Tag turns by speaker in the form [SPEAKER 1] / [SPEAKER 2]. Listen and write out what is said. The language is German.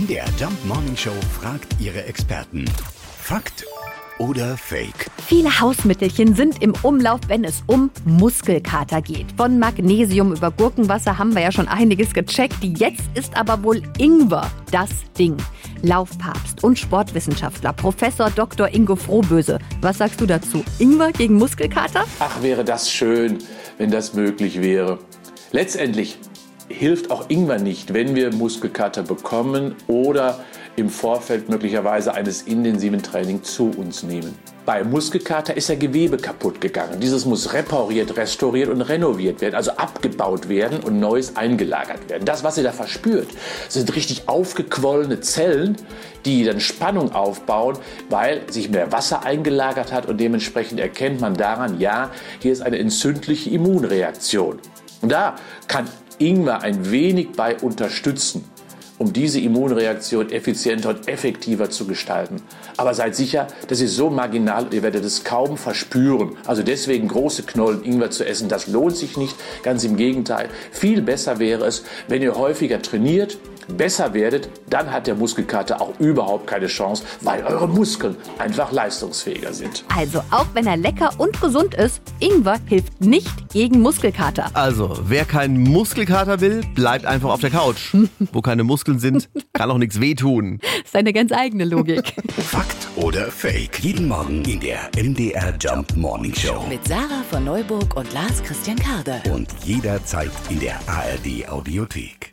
[SPEAKER 1] MDR Jump Morning Show fragt ihre Experten. Fakt oder Fake?
[SPEAKER 2] Viele Hausmittelchen sind im Umlauf, wenn es um Muskelkater geht. Von Magnesium über Gurkenwasser haben wir ja schon einiges gecheckt. Jetzt ist aber wohl Ingwer das Ding. Laufpapst und Sportwissenschaftler Professor Dr. Ingo Frohböse. Was sagst du dazu? Ingwer gegen Muskelkater?
[SPEAKER 3] Ach, wäre das schön, wenn das möglich wäre. Letztendlich hilft auch Ingwer nicht, wenn wir Muskelkater bekommen oder im Vorfeld möglicherweise eines intensiven Trainings zu uns nehmen. Bei Muskelkater ist ja Gewebe kaputt gegangen. Dieses muss repariert, restauriert und renoviert werden, also abgebaut werden und Neues eingelagert werden. Das, was ihr da verspürt, sind richtig aufgequollene Zellen, die dann Spannung aufbauen, weil sich mehr Wasser eingelagert hat und dementsprechend erkennt man daran, ja, hier ist eine entzündliche Immunreaktion. Und da kann Ingwer ein wenig bei unterstützen, um diese Immunreaktion effizienter und effektiver zu gestalten. Aber seid sicher, das ist so marginal, ihr werdet es kaum verspüren. Also deswegen große Knollen Ingwer zu essen, das lohnt sich nicht. Ganz im Gegenteil. Viel besser wäre es, wenn ihr häufiger trainiert, besser werdet, dann hat der Muskelkater auch überhaupt keine Chance, weil eure Muskeln einfach leistungsfähiger sind.
[SPEAKER 2] Also auch wenn er lecker und gesund ist, Ingwer hilft nicht gegen Muskelkater.
[SPEAKER 4] Also, wer keinen Muskelkater will, bleibt einfach auf der Couch. Wo keine Muskeln sind, kann auch nichts wehtun.
[SPEAKER 2] Das ist eine ganz eigene Logik.
[SPEAKER 1] Fakt oder Fake? Jeden Morgen in der MDR Jump Morning Show.
[SPEAKER 5] Mit Sarah von Neuburg und Lars Christian Karde.
[SPEAKER 1] Und jederzeit in der ARD Audiothek.